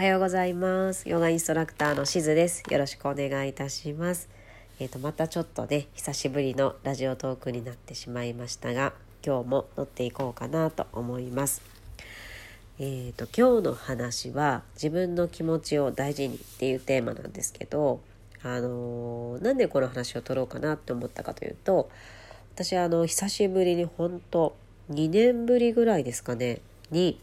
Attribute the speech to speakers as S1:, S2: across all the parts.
S1: はようございます。ヨガインストラクターのしずです。よろしくお願いいたします。えーと、またちょっとね久しぶりのラジオトークになってしまいましたが今日も乗っていこうかなと思います。えーと、今日の話は自分の気持ちを大事にっていうテーマなんですけどあのー、なんでこの話を取ろうかなって思ったかというと私あの久しぶりに本当2年ぶりぐらいですかねに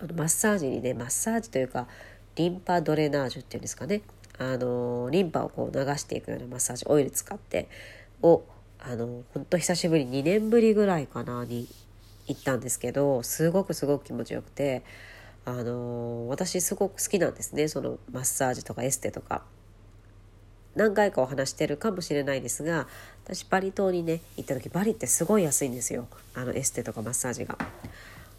S1: あのマッサージにねマッサージというかリンパドレナージュっていうんですかね。あのリンパをこう流していくようなマッサージオイル使ってをあの本当久しぶり2年ぶりぐらいかなに行ったんですけどすごくすごく気持ちよくてあの私すごく好きなんですねそのマッサージとかエステとか。何回かお話してるかもしれないですが私バリ島にね行った時バリってすごい安いんですよ。あのエステとかマッサージが。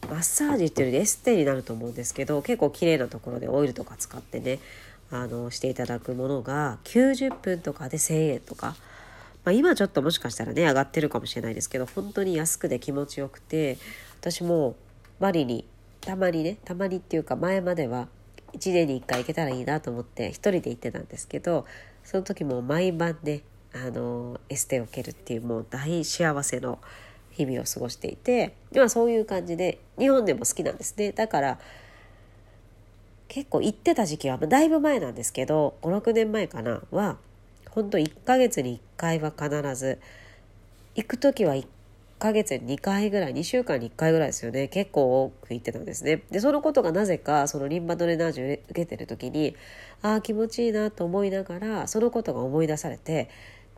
S1: マッサージっていうよりエステになると思うんですけど結構綺麗なところでオイルとか使ってねあのしていただくものが90分とかで1,000円とか、まあ、今ちょっともしかしたらね上がってるかもしれないですけど本当に安くで気持ちよくて私もバリにたまにねたまにっていうか前までは1年に1回行けたらいいなと思って1人で行ってたんですけどその時も毎晩ねあのエステを受けるっていうもう大幸せの日々を過ごしていてまあそういう感じで日本でも好きなんですね。だから結構行ってた時期はだいぶ前なんですけど56年前かなは本当1ヶ月に1回は必ず行く時は1ヶ月に2回ぐらい2週間に1回ぐらいですよね。結構多く行ってたんですね。でそのことがなぜかそのリンパドレナージュ受けてる時にああ気持ちいいなと思いながらそのことが思い出されて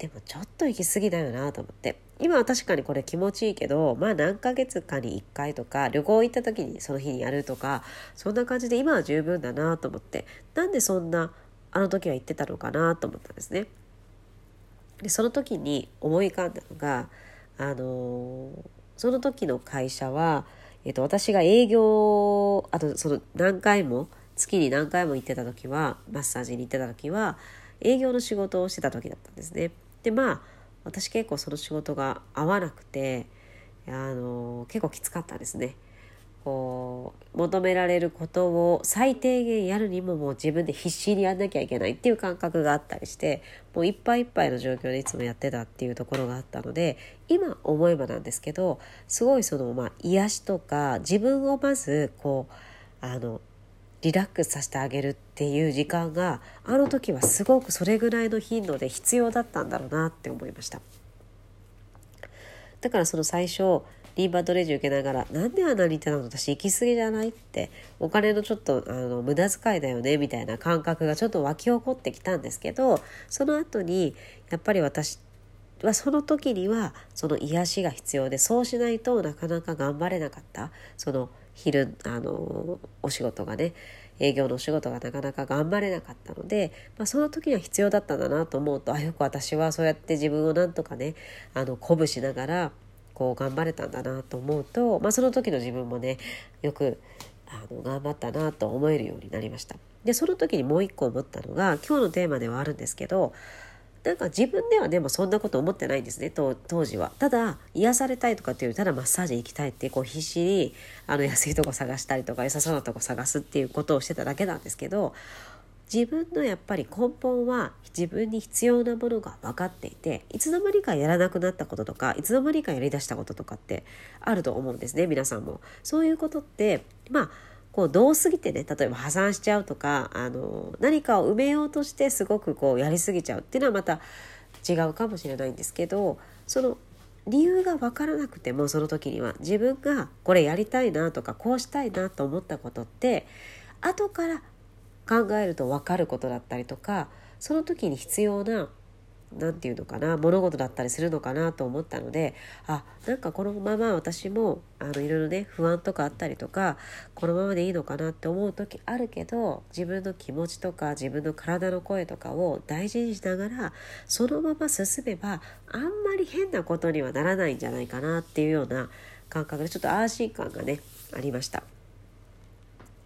S1: でもちょっと行き過ぎだよなと思って今は確かにこれ気持ちいいけどまあ何ヶ月かに1回とか旅行行った時にその日にやるとかそんな感じで今は十分だなと思ってなんでそんなあの時は言ってたのかなと思ったんですね。でその時に思い浮かんだのがあの、その時の会社は、えーと、私が営業あとその何回も月に何回も行ってた時はマッサージに行ってた時は営業の仕事をしてた時だったんですね。でまあ私結構その仕事が合わなくてあの結構きつかったですね。こう求められることを最低限やるにももう自分で必死にやんなきゃいけないっていう感覚があったりしてもういっぱいいっぱいの状況でいつもやってたっていうところがあったので今思えばなんですけどすごいそのまあ癒しとか自分をまずこうあのリラックスさせてあげるっていう時間があの時はすごくそれぐらいの頻度で必要だったんだろうなって思いましただからその最初リンバドレジ受けながら「なんであんなに言ってたの？私行き過ぎじゃない?」ってお金のちょっとあの無駄遣いだよねみたいな感覚がちょっと湧き起こってきたんですけどその後にやっぱり私はその時にはその癒しが必要でそうしないとなかなか頑張れなかったその昼あのお仕事がね営業のお仕事がなかなか頑張れなかったので、まあ、その時には必要だったんだなと思うとあよく私はそうやって自分をなんとかねあの鼓舞しながらこう頑張れたんだなと思うと、まあ、その時の自分もねよくあの頑張ったなと思えるようになりました。でその時にもう一個思ったのが今日のテーマではあるんですけどなんか自分ではでもそんなこと思ってないんですね当時はただ癒されたいとかっていうよりただマッサージ行きたいってこう必死にあの安いとこ探したりとか良さそうなとこ探すっていうことをしてただけなんですけど自分のやっぱり根本は自分に必要なものが分かっていていつの間にかやらなくなったこととかいつの間にかやりだしたこととかってあると思うんですね皆さんも。そういうことってまあこうどうすぎてね例えば破産しちゃうとかあの何かを埋めようとしてすごくこうやりすぎちゃうっていうのはまた違うかもしれないんですけどその理由が分からなくてもその時には自分がこれやりたいなとかこうしたいなと思ったことって後から考えると分かることだったりとかその時に必要な何て言うのかな物事だったりするのかなと思ったのであなんかこのまま私もあのいろいろね不安とかあったりとかこのままでいいのかなって思う時あるけど自分の気持ちとか自分の体の声とかを大事にしながらそのまま進めばあんまり変なことにはならないんじゃないかなっていうような感覚でちょっと安心感がねありました。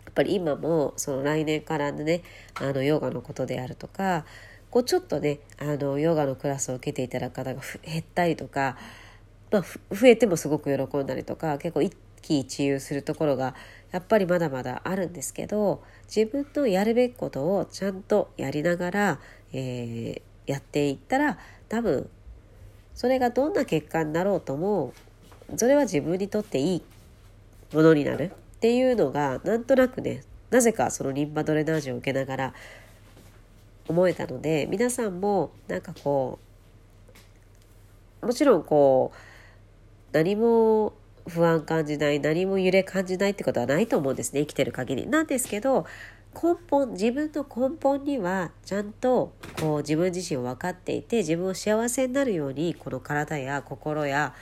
S1: やっぱり今もその来年からねあのヨガのことであるとかこうちょっとねあのヨガのクラスを受けていただく方が減ったりとか、まあ、増えてもすごく喜んだりとか結構一喜一憂するところがやっぱりまだまだあるんですけど自分のやるべきことをちゃんとやりながら、えー、やっていったら多分それがどんな結果になろうともそれは自分にとっていいものになるっていうのがなんとなくねなぜかそのリンパドレナージを受けながら思えたので皆さんもなんかこうもちろんこう何も不安感じない何も揺れ感じないってことはないと思うんですね生きてる限り。なんですけど根本自分の根本にはちゃんとこう自分自身を分かっていて自分を幸せになるようにこの体や心や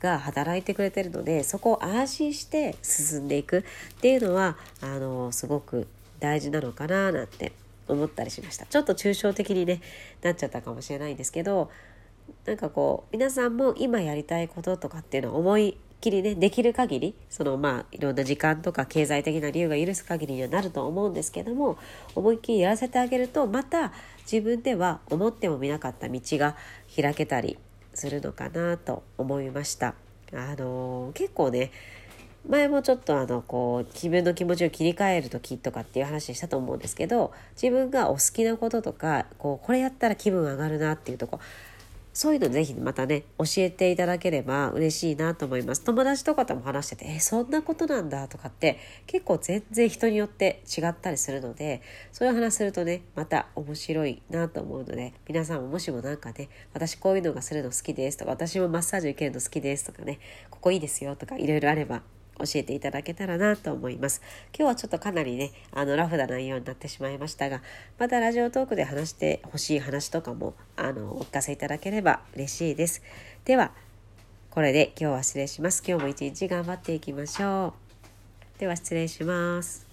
S1: が働いてくれてるのでそこを安心して進んでいくっていうのはあのすごく大事なのかななんて思ったりしましたちょっと抽象的にねなっちゃったかもしれないんですけどなんかこう皆さんも今やりたいこととかっていうのを思いっきりねできる限りそのまあいろんな時間とか経済的な理由が許す限りにはなると思うんですけども思いっきりやらせてあげるとまた自分では思ってもみなかった道が開けたりするのかなと思いました。あの結構ね前もちょっとあのこう自分の気持ちを切り替える時とかっていう話したと思うんですけど自分がお好きなこととかこうこれやったら気分上がるなっていうとこそういうのぜひまたね教えていただければ嬉しいなと思います。友達とかとも話しててえそんなことなんだとかって結構全然人によって違ったりするのでそういう話するとねまた面白いなと思うので皆さんももしもなんかね私こういうのがするの好きですとか私もマッサージ受けるの好きですとかねここいいですよとかいろいろあれば教えていただけたらなと思います。今日はちょっとかなりね、あの、ラフな内容になってしまいましたが、またラジオトークで話してほしい話とかも、あの、お聞かせいただければ嬉しいです。では、これで今日は失礼します。今日も一日頑張っていきましょう。では失礼します。